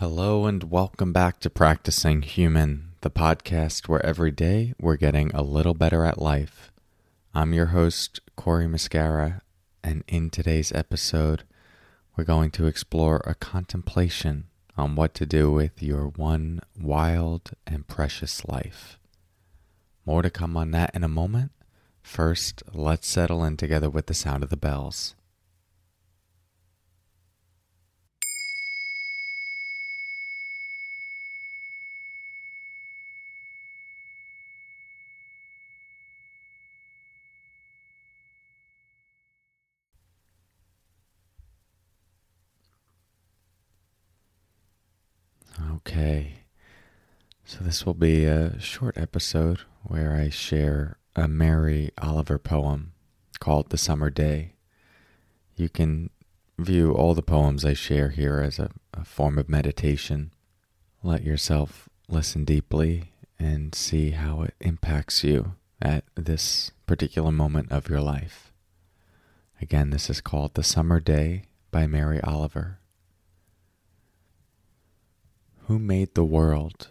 Hello, and welcome back to Practicing Human, the podcast where every day we're getting a little better at life. I'm your host, Cory Muscara, and in today's episode, we're going to explore a contemplation on what to do with your one wild and precious life. More to come on that in a moment. First, let's settle in together with the sound of the bells. So, this will be a short episode where I share a Mary Oliver poem called The Summer Day. You can view all the poems I share here as a, a form of meditation. Let yourself listen deeply and see how it impacts you at this particular moment of your life. Again, this is called The Summer Day by Mary Oliver. Who made the world?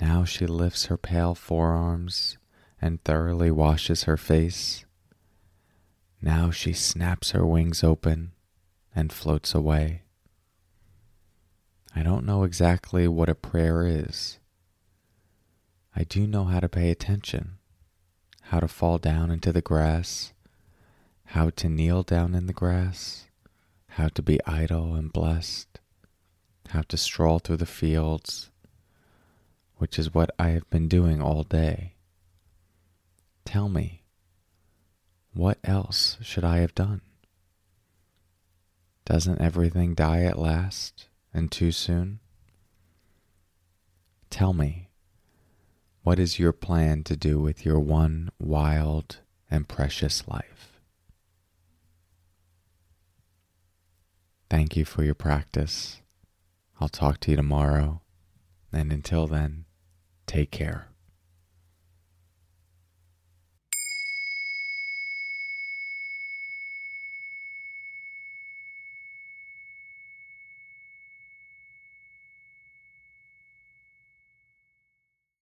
Now she lifts her pale forearms and thoroughly washes her face. Now she snaps her wings open and floats away. I don't know exactly what a prayer is. I do know how to pay attention, how to fall down into the grass, how to kneel down in the grass how to be idle and blessed, how to stroll through the fields, which is what I have been doing all day. Tell me, what else should I have done? Doesn't everything die at last and too soon? Tell me, what is your plan to do with your one wild and precious life? Thank you for your practice. I'll talk to you tomorrow. And until then, take care.